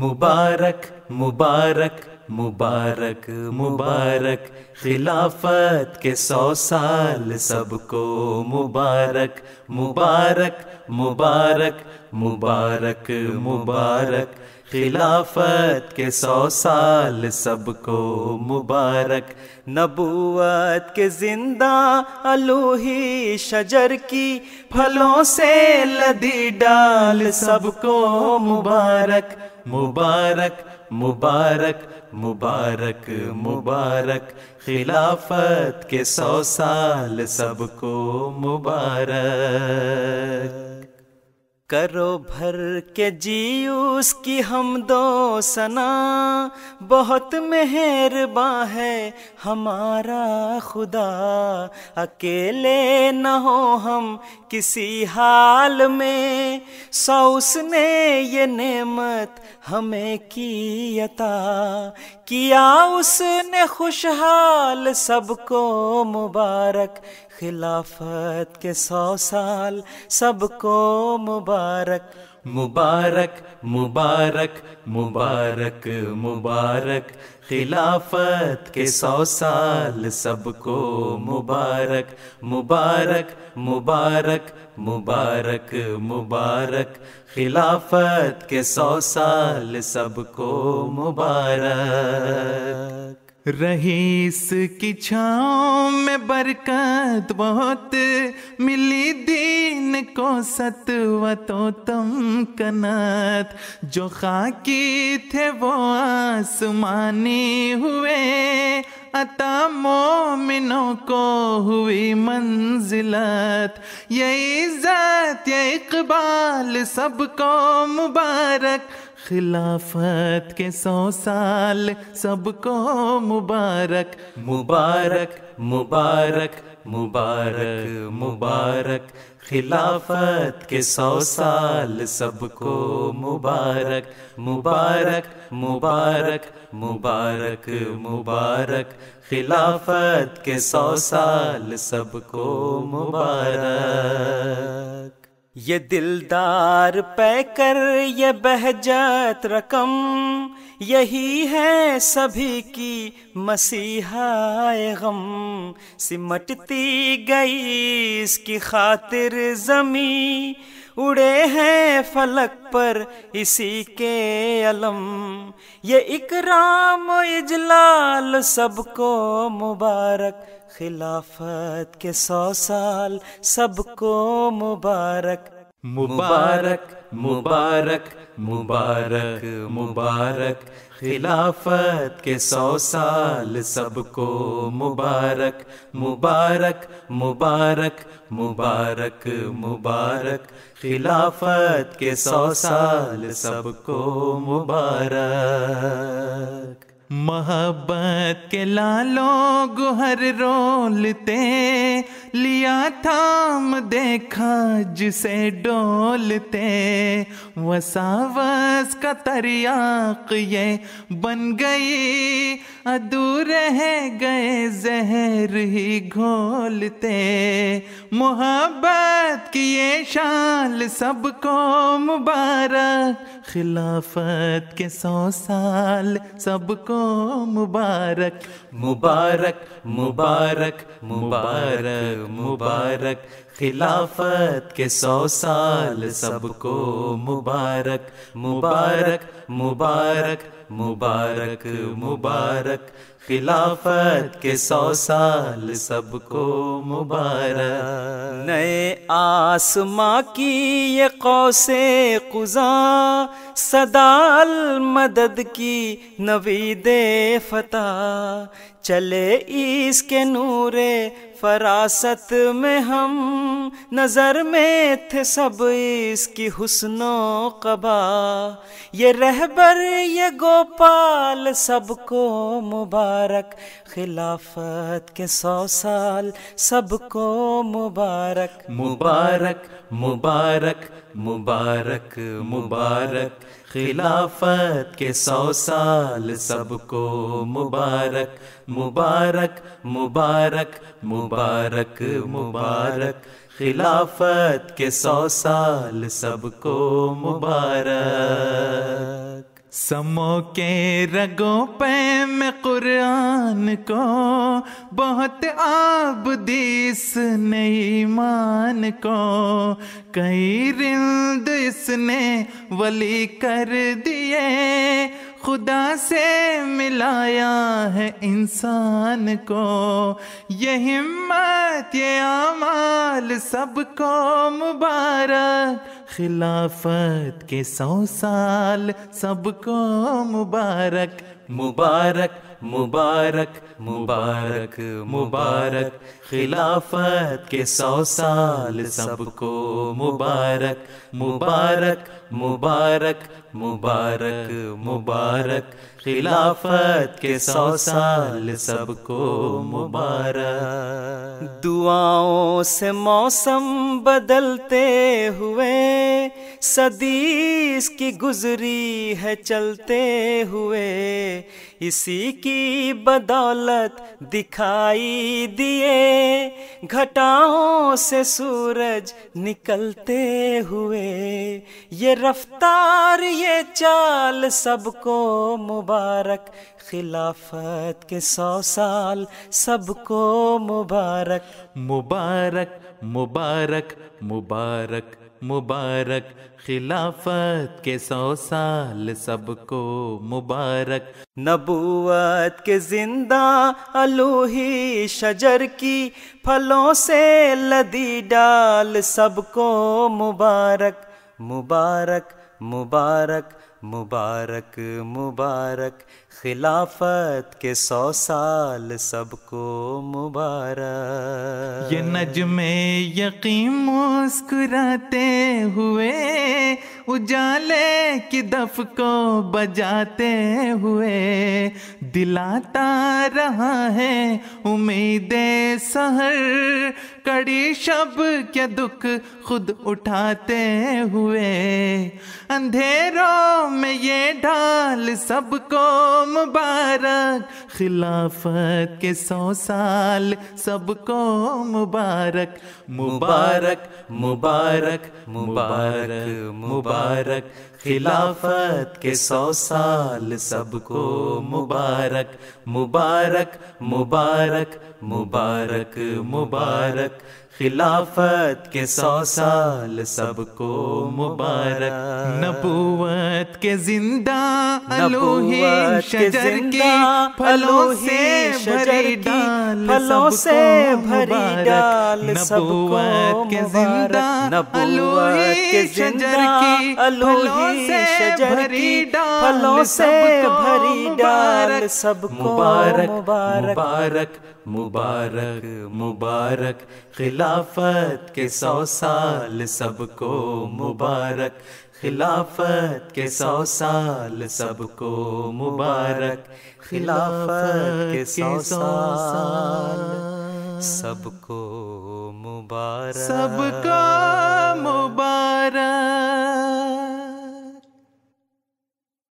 مبارک مبارک مبارک مبارک، خلافت کے سو سال سب کو مبارک مبارک مبارک مبارک مبارک، خلافت کے سو سال سب کو مبارک، نبوت کے زندہ الوہی شجر کی پھلوں سے لدی ڈال سب کو مبارک مبارک مبارک مبارک مبارک خلافت کے سو سال سب کو مبارک۔ کرو بھر کے جی اس کی ہم دو سنا بہت مہرباں ہے ہمارا خدا۔ اکیلے نہ ہو ہم کسی حال میں۔ سو اس نے یہ نعمت ہمیں کی عطا؟ کیا اس نے خوشحال سب کو مبارک؟ خلافت کے سو سال سب کو مبارک۔ مبارک مبارک مبارک مبارک خلافت کے سو سال سب کو مبارک مبارک مبارک مبارک مبارک۔ خلافت کے سو سال سب کو مبارک۔ رہیس کی چھاؤں میں برکت بہت ملی، دین کو ست و تو تم کنت۔ جو خاکی تھے وہ آسمانی ہوئے۔ عطا مومنوں کو ہوئی منزلت۔ یہ عزت، یہ اقبال سب کو مبارک۔ خلافت کے سو سال سب کو مبارک مبارک مبارک مبارک مبارک۔ خلافت کے سو سال سب کو مبارک مبارک مبارک مبارک مبارک۔ خلافت کے سو سال سب کو مبارک۔ یہ دلدار پہ کر، یہ بہجت رقم، یہی ہے سبھی کی مسیحا غم۔ سمٹتی گئی اس کی خاطر زمیں اڑے ہیں فلک پر اسی کے علم۔ یہ اکرام و اجلال، سب کو مبارک۔ خلافت کے سو سال، سب کو مبارک۔ مبارک مبارک مبارک مبارک، خلافت کے سو سال سب کو مبارک مبارک مبارک مبارک مبارک، خلافت کے سو سال سب کو مبارک۔ محبت کے لالوں گہر رولتے لیا تھام دیکھا جسے ڈولتے وساوس کا تریاق یہ بن گئی ادور ہے گئے زہر ہی گھولتے محبت کی یہ شال سب کو مبارک خلافت کے سو سال سب کو مبارک۔ مبارک مبارک مبارک مبارک۔ خلافت کے سو سال سب کو مبارک۔ مبارک مبارک مبارک مبارک۔ خلافت کے سو سال سب کو مبارک۔ نئے آسماں کی یہ قوس قزاں صدا مدد کی نوید فتح۔ چلے اس کے نور فراست میں ہم، نظر میں تھے سب اس کی حسن و قبا۔ یہ رہبر، یہ گوپال سب کو مبارک، خلافت کے سو سال سب کو مبارک۔ مبارک۔ مبارک مبارک مبارک، خلافت کے سو سال سب کو مبارک مبارک مبارک مبارک مبارک، خلافت کے سو سال سب کو مبارک۔ سمو کے رگوں پہ میں قرآن کو بہت آب دیس نہیں مان کو کئی رند اس نے ولی کر دیے خدا سے ملایا ہے انسان کو۔ یہ ہمت، یہ اعمال سب کو مبارک۔ خلافت کے سو سال سب کو مبارک مبارک۔ مبارک مبارک مبارک، خلافت کے سو سال سب کو مبارک مبارک مبارک مبارک مبارک، خلافت کے سو سال سب کو مبارک۔ دعاؤں سے موسم بدلتے ہوئے صدیس کی گزری ہے چلتے ہوئے، اسی کی بدولت دکھائی دیے۔ گھٹاؤں سے سورج نکلتے ہوئے، یہ رفتار، یہ چال سب کو مبارک۔ خلافت کے سو سال سب کو مبارک۔ مبارک مبارک مبارک۔ مبارک خلافت کے سو سال سب کو مبارک۔ نبوت کے زندہ الوہی شجر کی پھلوں سے لدی ڈال سب کو مبارک۔ مبارک مبارک مبارک مبارک، خلافت کے سو سال سب کو مبارک۔ یہ نجم یقین مسکراتے ہوئے، اجالے کی دف کو بجاتے ہوئے۔ دلاتا رہا ہے امید سہر کڑی شب کے دکھ خود اٹھاتے ہوئے۔ اندھیروں میں یہ ڈال سب کو مبارک۔ خلافت کے سو سال سب کو مبارک۔ مبارک مبارک مبارک مبارک۔ خلافت کے سو سال سب کو مبارک۔ مبارک مبارک مبارک مبارک خلافت کے سو سال سب کو مبارک۔ نبوت کے زندہ الوہی شجر کی پھلوں سے بھری ڈال پھلوں سے بھری ڈال نبوت کے زندہ الوہی شجر کی پھلوں سے بھری ڈال پھلوں سے بھری ڈال سب کو مبارک مبارک۔ مبارک مبارک مبارک۔ خلافت کے سو سال سب کو مبارک۔ خلافت کے سو سال سب کو مبارک۔ خلافت کے سو سال سب کو مبارک۔ سب کا مبارک۔